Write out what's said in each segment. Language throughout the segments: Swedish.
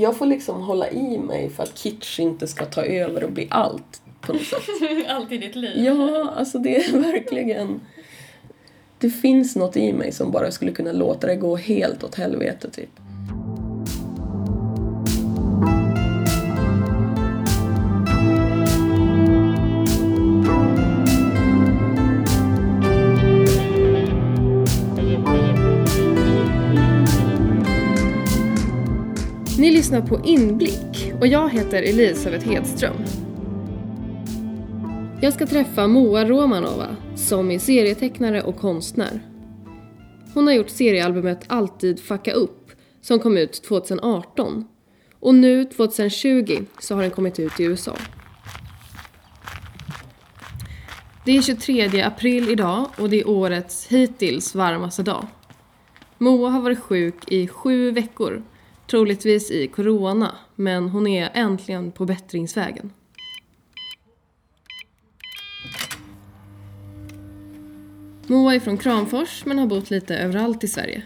jag får liksom hålla i mig för att kitsch inte ska ta över och bli allt på något sätt. Allt i ditt liv. Ja, alltså det är verkligen... Det finns något i mig som bara skulle kunna låta det gå helt åt helvete typ. Lyssnar på Inblick och jag heter Elisabeth Hedström. Jag ska träffa Moa Romanova som är serietecknare och konstnär. Hon har gjort seriealbumet Alltid fucka upp som kom ut 2018 och nu 2020 så har den kommit ut i USA. Det är 23 april idag och det är årets hittills varmaste dag. Moa har varit sjuk i sju veckor, troligtvis i corona, men hon är äntligen på bättringsvägen. Moa är från Kramfors men har bott lite överallt i Sverige.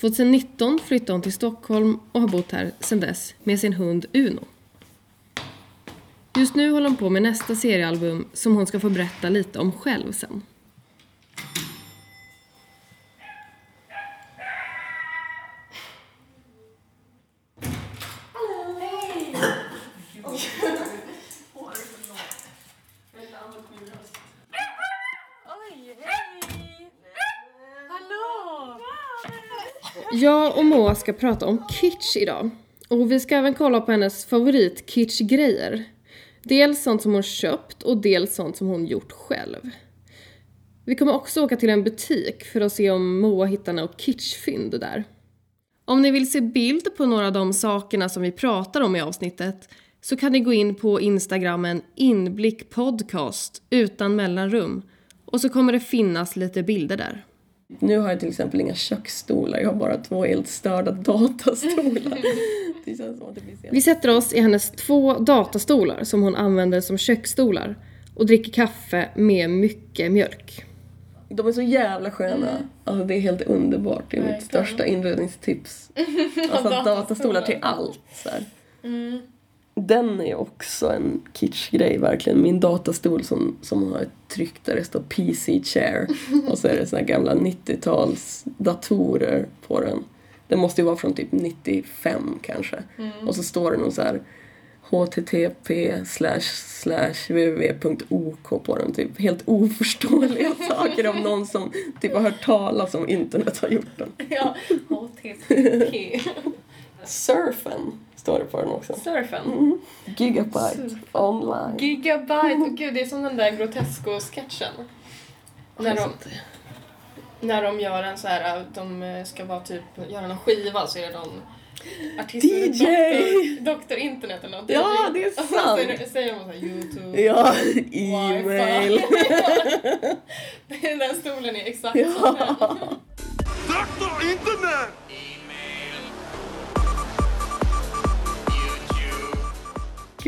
2019 flyttade hon till Stockholm och har bott här sedan dess med sin hund Uno. Just nu håller hon på med nästa seriealbum som hon ska få berätta lite om själv sen. Jag och Moa ska prata om kitsch idag. Och vi ska även kolla på hennes favorit kitschgrejer. Dels sånt som hon köpt och dels sånt som hon gjort själv. Vi kommer också åka till en butik för att se om Moa hittar något kitschfynd där. Om ni vill se bild på några av de sakerna som vi pratar om i avsnittet så kan ni gå in på instagrammen inblickpodcast utan mellanrum och så kommer det finnas lite bilder där. Nu har jag till exempel inga köksstolar, jag har bara två helt störda datastolar. Vi sätter oss i hennes två datastolar som hon använder som köksstolar och dricker kaffe med mycket mjölk. De är så jävla sköna. Alltså det är helt underbart. Det är mitt största inredningstips. Alltså Datastolar. till allt. Så här. Den är också en kitschgrej verkligen. Min datastol som, som har ett tryck där det står PC chair. Och så är det såna gamla 90-tals datorer på den. Den måste ju vara från typ 95 kanske. Och så står det någon så här http slash slash www.ok på den. Typ helt oförståeliga saker om någon som typ har hört talas om internet har gjort den. Ja, HTTP. Surfen står det på den också. Surfen. Gigabyte Surfen. online. Gigabyte, och gud det är som den där Grotesco-sketchen. När de, när de gör en så här, de ska vara typ, göra någon skiva så är det någon artist DJ! Doktor, doktor internet eller något. Ja, DJ. det är Och så sant. säger, säger de så här youtube, Ja, wifi. e-mail. den stolen är exakt Ja. som den. Dr. Internet!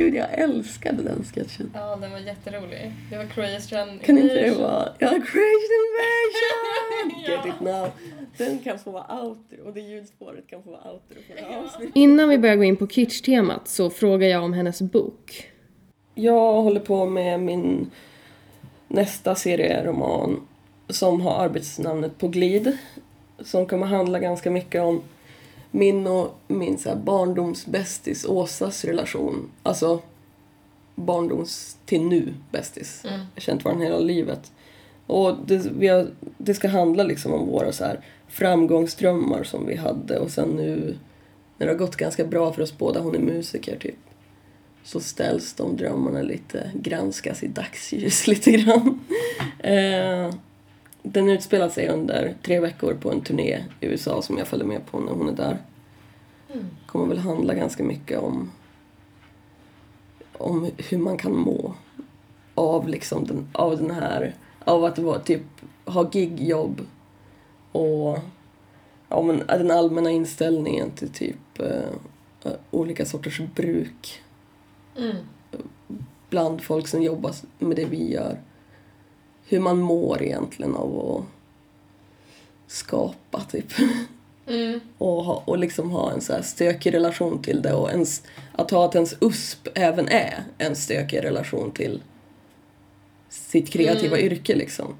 Gud, jag älskade den sketchen. Ja, den var jätterolig. Det var Croatian Kan inte det vara... Ja, Creation Invasion! Ja. Get it now. Den kan få vara outro och det ljudspåret kan få vara outro på det här avsnittet. Innan vi börjar gå in på kitsch-temat så frågar jag om hennes bok. Jag håller på med min nästa serieroman som har arbetsnamnet På glid. Som kommer handla ganska mycket om min och min så här barndomsbästis Åsas relation. Alltså barndoms till nu bästis. Jag har känt varandra hela livet. Och det, vi har, det ska handla liksom om våra så här framgångsdrömmar som vi hade och sen nu när det har gått ganska bra för oss båda, hon är musiker typ så ställs de drömmarna lite, granskas i dagsljus lite grann. Eh, den utspelar sig under tre veckor på en turné i USA som jag följer med på när hon är där. kommer väl handla ganska mycket om, om hur man kan må av, liksom den, av den här, av att vara, typ, ha gigjobb och ja, men, den allmänna inställningen till typ eh, olika sorters bruk bland folk som jobbar med det vi gör. Hur man mår egentligen av att skapa, typ. Och, ha, och liksom ha en så här stökig relation till det och ens, att ha att ens USP även är en stökig relation till sitt kreativa yrke liksom.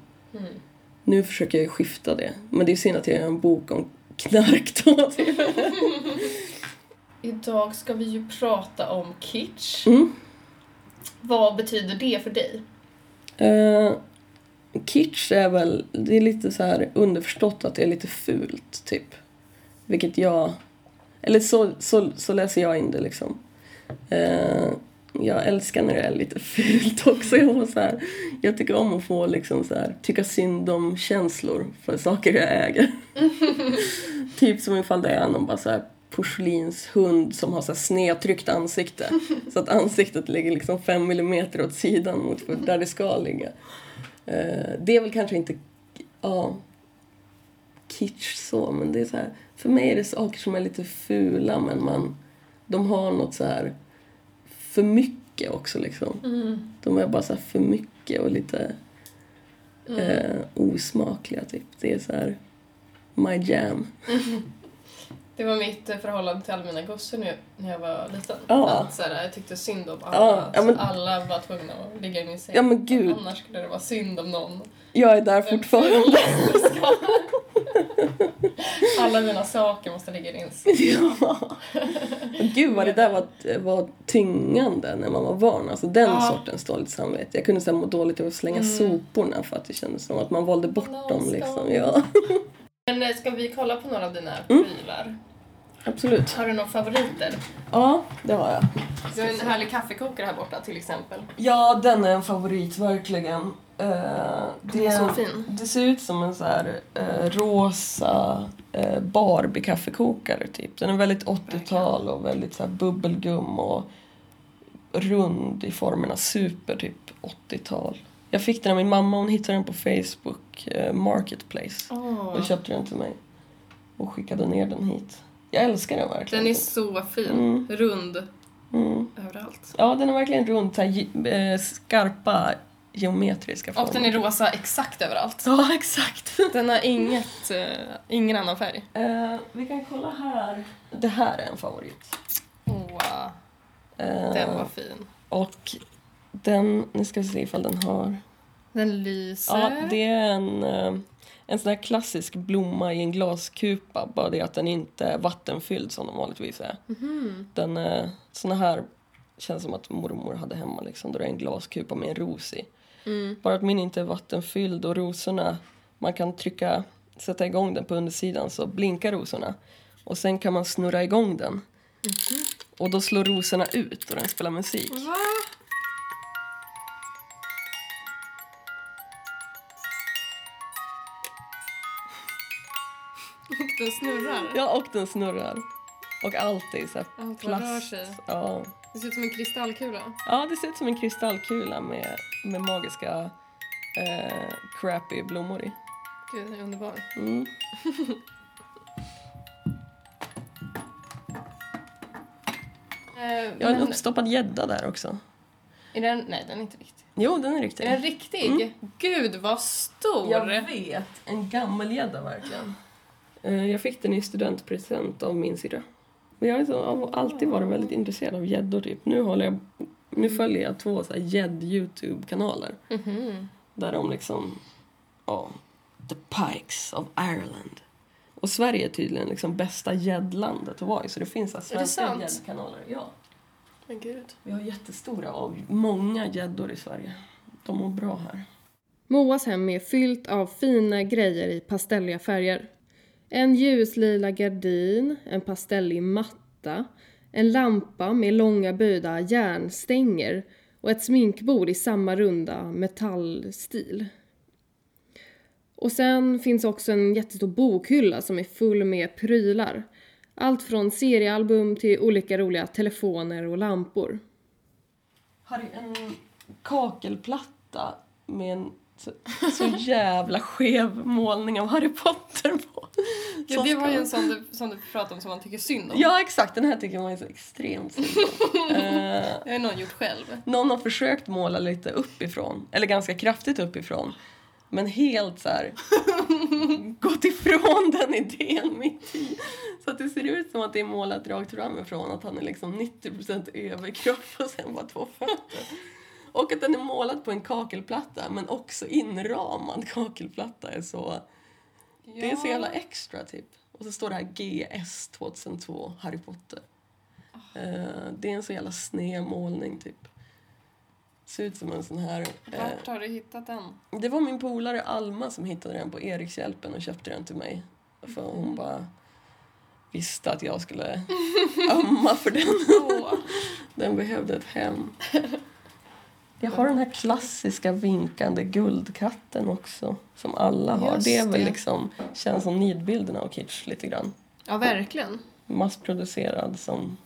Nu försöker jag skifta det. Men det är synd att jag gör en bok om knark då. Idag ska vi ju prata om kitsch. Mm. Vad betyder det för dig? Eh, kitsch är väl, det är lite så här underförstått att det är lite fult typ. Vilket jag, eller så, så, så läser jag in det liksom. Eh, jag älskar när det är lite fult också. Jag, så här, jag tycker om att få liksom så här, tycka synd om känslor för saker jag äger. typ som ifall det är någon bara så här porslinshund som har så här snedtryckt ansikte. Så att ansiktet ligger liksom fem millimeter åt sidan mot där det ska ligga. Eh, det är väl kanske inte, ja, kitsch så, men det är så här, för mig är det saker som är lite fula men man, de har något så här för mycket också liksom. De är bara så här för mycket och lite eh, osmakliga typ. Det är så här my jam. Det var mitt eh, förhållande till alla mina gossor när jag, när jag var liten. Ja. Att, så här, jag tyckte synd om alla. Ja, ja, men- alla var tvungna att ligga i min säng. Ja, men gud. Annars skulle det vara synd om någon. Jag är där fortfarande. alla mina saker måste ligga i din säng. ja. Gud vad det där var, var tyngande när man var barn. Alltså den Ja. sortens dåligt samvete. Jag kunde så här må dåligt över att slänga soporna för att det kändes som att man valde bort Någon dem liksom. Ja, Men eh, ska vi kolla på några av dina Mm. prylar? absolut. Har du några favoriter? Ja, det har jag. Du har en härlig kaffekokare här borta till exempel. Ja, den är en favorit verkligen. Eh, det, är så fin. det ser ut som en så här eh, rosa uh, Barbie-kaffekokare typ. Den är väldigt 80-tal och väldigt så här bubbelgum och rund i formerna. Super typ 80-tal. Jag fick den av min mamma, hon hittade den på Facebook eh, Marketplace. Och köpte den till mig. Och skickade ner den hit. Jag älskar den verkligen. Den är så fin. Mm. Rund mm. överallt. Ja, den är verkligen rund, så här, eh, skarpa geometriska former. Och den är rosa exakt överallt. Ja, exakt. Den har inget, eh, ingen annan färg. Eh, vi kan kolla här. Det här är en favorit. Åh, Eh, den var fin. Och den, nu ska vi se ifall den har... Den lyser. Ja, det är en, eh, en sån här klassisk blomma i en glaskupa. Bara det att den inte är vattenfylld som de vanligtvis är. Den, eh, såna här känns som att mormor hade hemma liksom. Då det är en glaskupa med en ros i. Bara att min inte är vattenfylld och rosorna, man kan trycka, sätta igång den på undersidan så blinkar rosorna. Och sen kan man snurra igång den. Och då slår rosorna ut och den spelar musik. Va? Den snurrar. Ja, och den snurrar. Och allt är så här Allt vad rör plast. sig. Ja. Det ser ut som en kristallkula. ja, det ser ut som en kristallkula med, med magiska eh, crappy blommor i. Gud, den är underbar. Mm. Eh, Jag har en men- uppstoppad gädda där också. Är den, nej, den är inte riktig. Jo, den är riktig. Är den riktig? Gud, vad stor! Jag vet. En gammelgädda verkligen. Eh, Jag fick den i studentpresent av min syrra. Men jag har alltid varit väldigt intresserad av gäddor typ. Nu, håller jag, nu följer jag två gädd-youtube-kanaler. Mhm. Där de liksom, ja, The Pikes of Ireland. Och Sverige är tydligen liksom bästa gäddlandet att vara i. Så det finns så svenska gäddkanaler. Ja. Men gud. Vi har jättestora och många gäddor i Sverige. De mår bra här. Moas hem är fyllt av fina grejer i pastelliga färger. En ljuslila gardin, en pastellig matta, en lampa med långa böjda järnstänger och ett sminkbord i samma runda metallstil. Och sen finns också en jättestor bokhylla som är full med prylar. Allt från seriealbum till olika roliga telefoner och lampor. Har du en kakelplatta med en så, jävla skev målning av Harry Potter på. Ja, det var ju en sån du, som du pratade om som man tycker synd om. Ja, exakt. Den här tycker man är så extremt synd om. Eh, Det har någon gjort själv. Någon har försökt måla lite uppifrån, eller ganska kraftigt uppifrån. Men helt så här gått ifrån den idén mitt i. Så att det ser ut som att det är målat rakt framifrån. Att han är liksom 90% överkropp och sen bara två fötter. Och att den är målad på en kakelplatta men också inramad kakelplatta är så... Det är så jävla extra typ. Och så står det här GS 2002 Harry Potter. Eh, det är en så jävla sned målning typ. Ser ut som en sån här... eh, Vart har du hittat den? det var min polare Alma som hittade den på Erikshjälpen och köpte den till mig. För hon bara visste att jag skulle ömma för den. Den behövde ett hem. Jag har den här klassiska vinkande guldkatten också. Som alla har. Just det är väl liksom, känns som nidbilden av kitsch lite grann. Ja, verkligen. Massproducerad som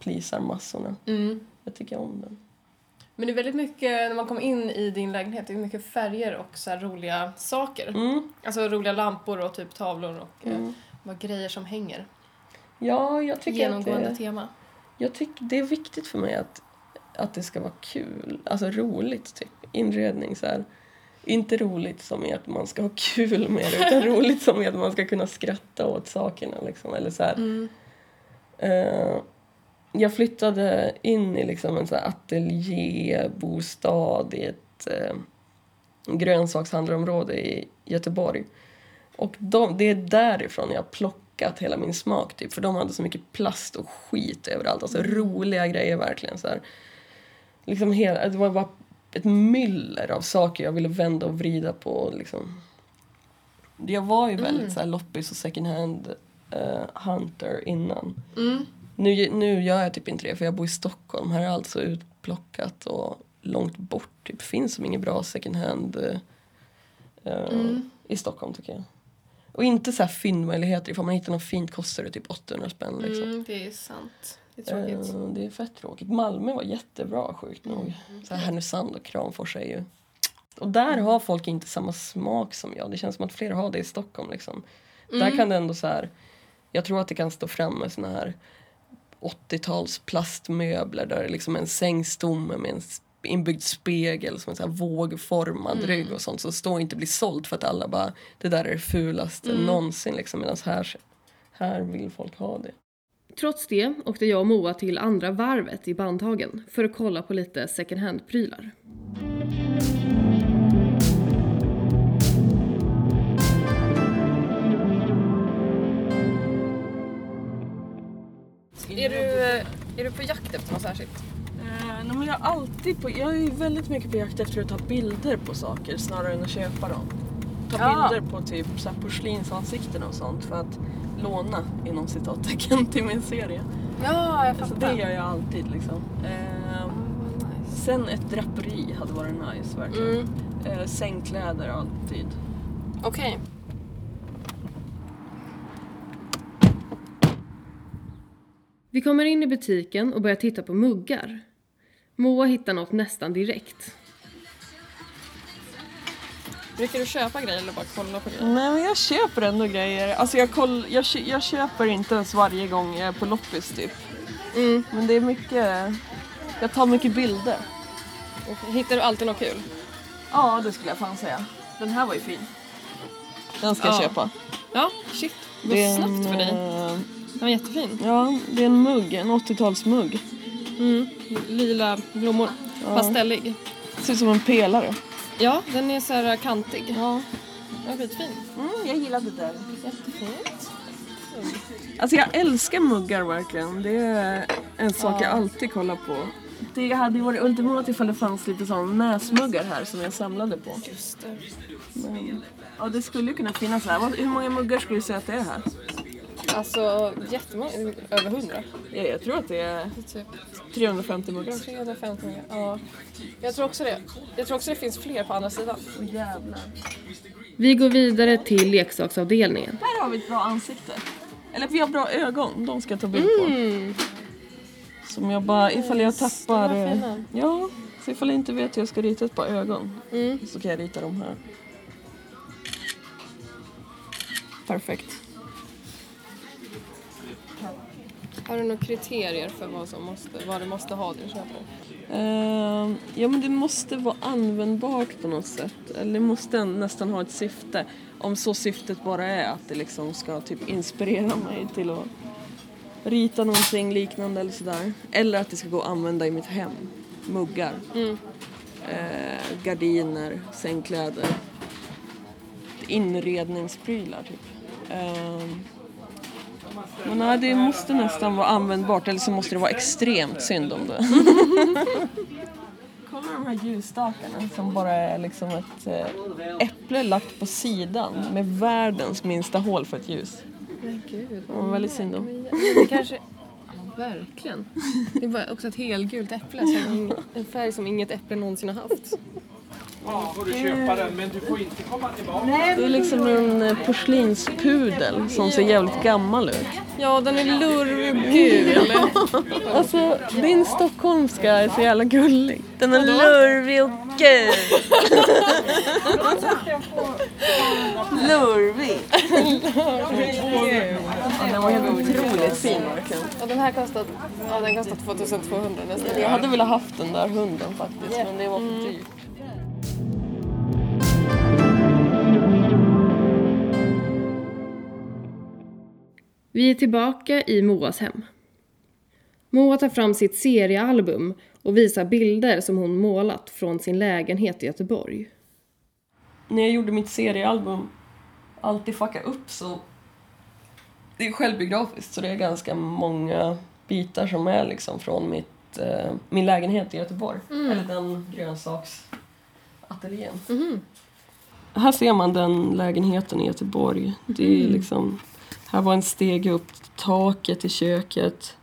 plisar massorna. Mm. Jag tycker om den. Men det är väldigt mycket, när man kommer in i din lägenhet, det är mycket färger och så roliga saker. Mm. Alltså roliga lampor och typ tavlor och eh, Mm. vad grejer som hänger. Ja, jag tycker att Genomgående det... tema. Jag tycker det är viktigt för mig att, att det ska vara kul, alltså roligt typ. Inredning så här. Inte roligt som i att man ska ha kul med det utan roligt som i att man ska kunna skratta åt sakerna liksom. Eller så. Mm. Eh, jag flyttade in i liksom en så här ateljébostad i ett eh, grönsakshandlarområde i Göteborg. Och de, det är därifrån jag plockat hela min smak typ. För de hade så mycket plast och skit överallt. Alltså roliga grejer verkligen. Så här. Liksom hela, det var bara ett myller av saker jag ville vända och vrida på. Liksom. Jag var ju väldigt så här, loppis och second hand eh, hunter innan. Mm. Nu, nu gör jag typ inte det för jag bor i Stockholm. Här är allt så utplockat och långt bort. Typ. finns som inget bra second hand eh, Mm. i Stockholm tycker jag. Och inte så här fyndmöjligheter. Ifall man hittar något fint kostar det typ 800 spänn. Liksom. Mm, det är sant. Det är tråkigt. Eh, det är fett tråkigt. Malmö var jättebra sjukt nog. Mm. Så här Härnösand och Kramfors är ju... Och där har folk inte samma smak som jag. Det känns som att fler har det i Stockholm liksom. Mm. Där kan det ändå så här... Jag tror att det kan stå framme såna här 80-tals plastmöbler där det liksom är en sängstomme med en inbyggd spegel som en så vågformad Mm. rygg och sånt. Så står inte bli sålt för att alla bara det där är det fulaste Mm. någonsin liksom. Medan här, här vill folk ha det. Trots det åkte jag och Moa till andra varvet i Bandhagen för att kolla på lite second hand-prylar. Är du, är du på jakt efter något särskilt? Eh, nej, men jag, är alltid på, jag är väldigt mycket på jakt efter att ta bilder på saker snarare än att köpa dem. Ta Ja. bilder på typ så här porslinsansikten och sånt för att låna inom citattecken till min serie. Ja, jag Så det gör jag alltid liksom. Eh, sen ett draperi hade varit nice verkligen. Mm. Eh, sängkläder alltid. Okej. Vi kommer in i butiken och börjar titta på muggar. Moa hittar något nästan direkt. Brukar du köpa grejer eller bara kolla på grejer? Nej men jag köper ändå grejer. Alltså jag, koll, jag, jag köper inte ens varje gång jag är på loppis typ. Mm. Men det är mycket, jag tar mycket bilder. Hittar du alltid något kul? Ja, det skulle jag fan säga. Den här var ju fin. Den ska jag Ja. köpa. Ja, shit. Det Det snabbt för dig. eh, Den var jättefin. Ja, det är en mugg, en 80-talsmugg. Mm. Lila blommor. Ja. Pastellig. Ser ut som en pelare. Ja, den är så här kantig. Ja. Den är skitfin. Mm, jag gillar där. Jättefint. Alltså jag älskar muggar verkligen. Det är en sak Ja. jag alltid kollar på. Det hade ju varit ultimat ifall det fanns lite sån näsmuggar här som jag samlade på. Just det. Men, ja, det skulle ju kunna finnas här. Hur många muggar skulle du säga att det är här? Alltså jättemånga, över hundra. Ja, jag tror att det är Typ 350 muggar. 350 många. Ja. Jag tror också det. Jag tror också det finns fler på andra sidan. Åh jävlar. Vi går vidare till leksaksavdelningen. Här har vi ett bra ansikte. Eller vi har bra ögon, de ska jag ta bild på. Mm. Som jag bara, ifall jag tappar... De. Ja, så ifall jag inte vet hur jag ska rita ett par ögon Mm. så kan jag rita dem här. Perfekt. Har du några kriterier för vad, som måste, vad du måste ha till köpare? Ehm, ja men det måste vara användbart på något sätt. Eller det måste nästan ha ett syfte. Om så syftet bara är att det liksom ska typ inspirera mig till att rita någonting liknande eller sådär. Eller att det ska gå att använda i mitt hem. Muggar. Eh, gardiner, sängkläder. Inredningsprylar typ. Ehm, men nej, det måste nästan vara användbart eller så måste det vara extremt synd om det. Kolla de här ljusstakarna som bara är liksom ett eh, äpple lagt på sidan med världens minsta hål för ett ljus. Men gud. Det var väldigt synd om. Det kanske... Ja, verkligen. Det var också ett helgult äpple. Som en färg som inget äpple någonsin har haft. Ja, får du köpa den, men du får inte komma tillbaka. Det är liksom en eh, porslinspudel som ser jävligt gammal ut. Ja, den är lurvgul. Alltså, din stockholmska är så jävla gullig. Den är lurvig och gul. lurvig. Ja, den var helt otroligt fin verkligen. Och den här kostar, ja, den kostar 2200 nästan. Jag hade velat haft den där hunden faktiskt, men det var för dyrt. Vi är tillbaka i Moas hem. Moa tar fram sitt seriealbum och visar bilder som hon målat från sin lägenhet i Göteborg. När jag gjorde mitt seriealbum Alltid fucka upp så... Det är självbiografiskt så det är ganska många bitar som är liksom från mitt, eh, min lägenhet i Göteborg. Eller den grönsaksateljén. Här ser man den lägenheten i Göteborg. Det är liksom... Här var en steg upp taket i köket.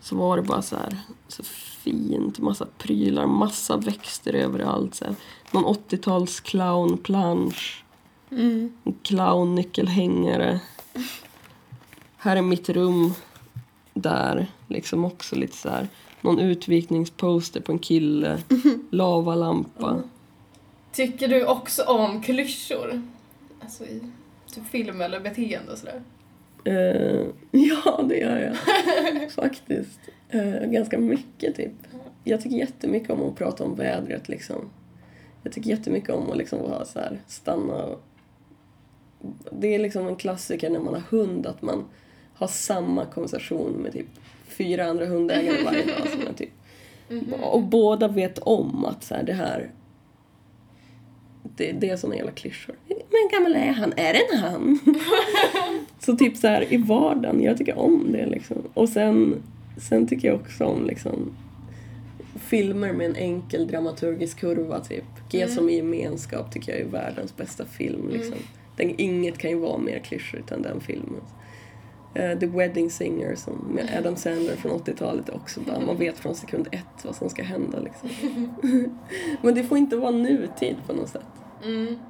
Så var det bara så här så fint, massa prylar, massa växter överallt. Så här. Någon 80-tals clownplansch. En clownnyckelhängare. Här är mitt rum. Där liksom också lite så här. Någon utvikningsposter på en kille. Lavalampa. Tycker du också om klyschor? Alltså i typ film eller beteende och sådär? Eh, ja, det gör jag. Faktiskt. Eh, ganska mycket, typ. Jag tycker jättemycket om att prata om vädret, liksom. Jag tycker jättemycket om att liksom vara så här, stanna och... Det är liksom en klassiker när man har hund, att man har samma konversation med typ fyra andra hundägare varje dag. Som är typ. Och båda vet om att så här, det här det, det är såna jävla klyschor. Men gammal är han? Är det en han? Så typ så här i vardagen, jag tycker om det liksom. Och sen, sen tycker jag också om liksom filmer med en enkel dramaturgisk kurva typ. G som i gemenskap tycker jag är världens bästa film liksom. Den, inget kan ju vara mer klyschigt än den filmen. Eh, The Wedding Singer som med Adam Sandler från 80-talet är också bara, man vet från sekund ett vad som ska hända liksom. Men det får inte vara nutid på något sätt.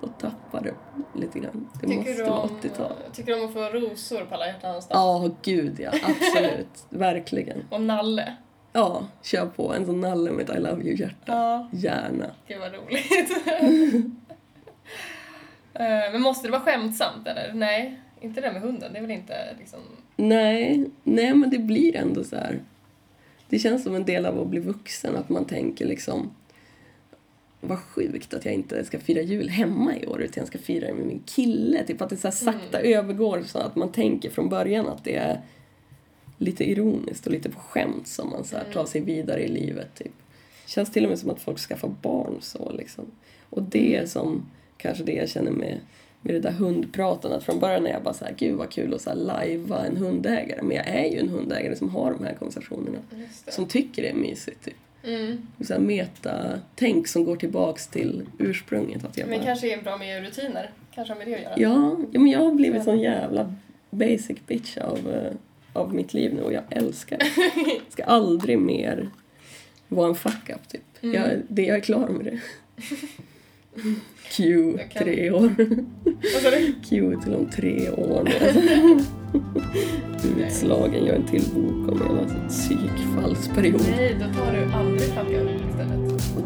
Då tappar det lite grann. Det måste vara 80-tal. tycker du om att få rosor på alla hjärtans dag? Ja, gud ja. Absolut. Verkligen. Och nalle? Ja, kör på. En sån nalle med ett I love you-hjärta. Ja. Gärna. Gud vad roligt. Eh, Men måste det vara skämtsamt eller? Nej, inte det med hunden. Det är väl inte liksom... Nej, nej men det blir ändå så här. Det känns som en del av att bli vuxen, att man tänker liksom vad sjukt att jag inte ska fira jul hemma i år utan jag ska fira det med min kille. Typ att det så sakta övergår så att man tänker från början att det är lite ironiskt och lite på skämt som man så här tar sig vidare i livet. Typ. Känns till och med som att folk skaffar barn så liksom. Och det är som kanske det jag känner med, med det där hundpraten. Att från början är jag bara så här, gud vad kul att så här lajva en hundägare. Men jag är ju en hundägare som har de här konversationerna. Som tycker det är mysigt. Typ. Mm. Så här meta-tänk som går tillbaks till ursprunget. Att jag Men bara, kanske är bra med rutiner. Kanske har med det att göra. ja, ja, men jag har blivit sån jävla basic bitch av, eh, av mitt liv nu och jag älskar det. Jag ska aldrig mer vara en fuck-up typ. Mm. Jag, det, jag är klar med det. Q, Jag kan- tre år. Vad sa du? Q till om tre år nu. Utslagen, gör en till bok om hela psykfallsperiod. Nej, då tar du aldrig upp istället.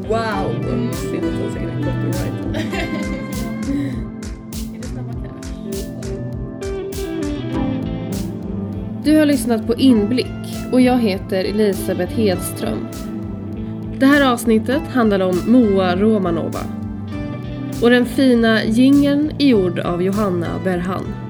Wow! Synd att copyright. Är det cash? Du har lyssnat på Inblick, Och jag heter Elisabeth Hedström. Det här avsnittet handlar om Moa Romanova. Och den fina gingen är gjord av Johanna Berhan.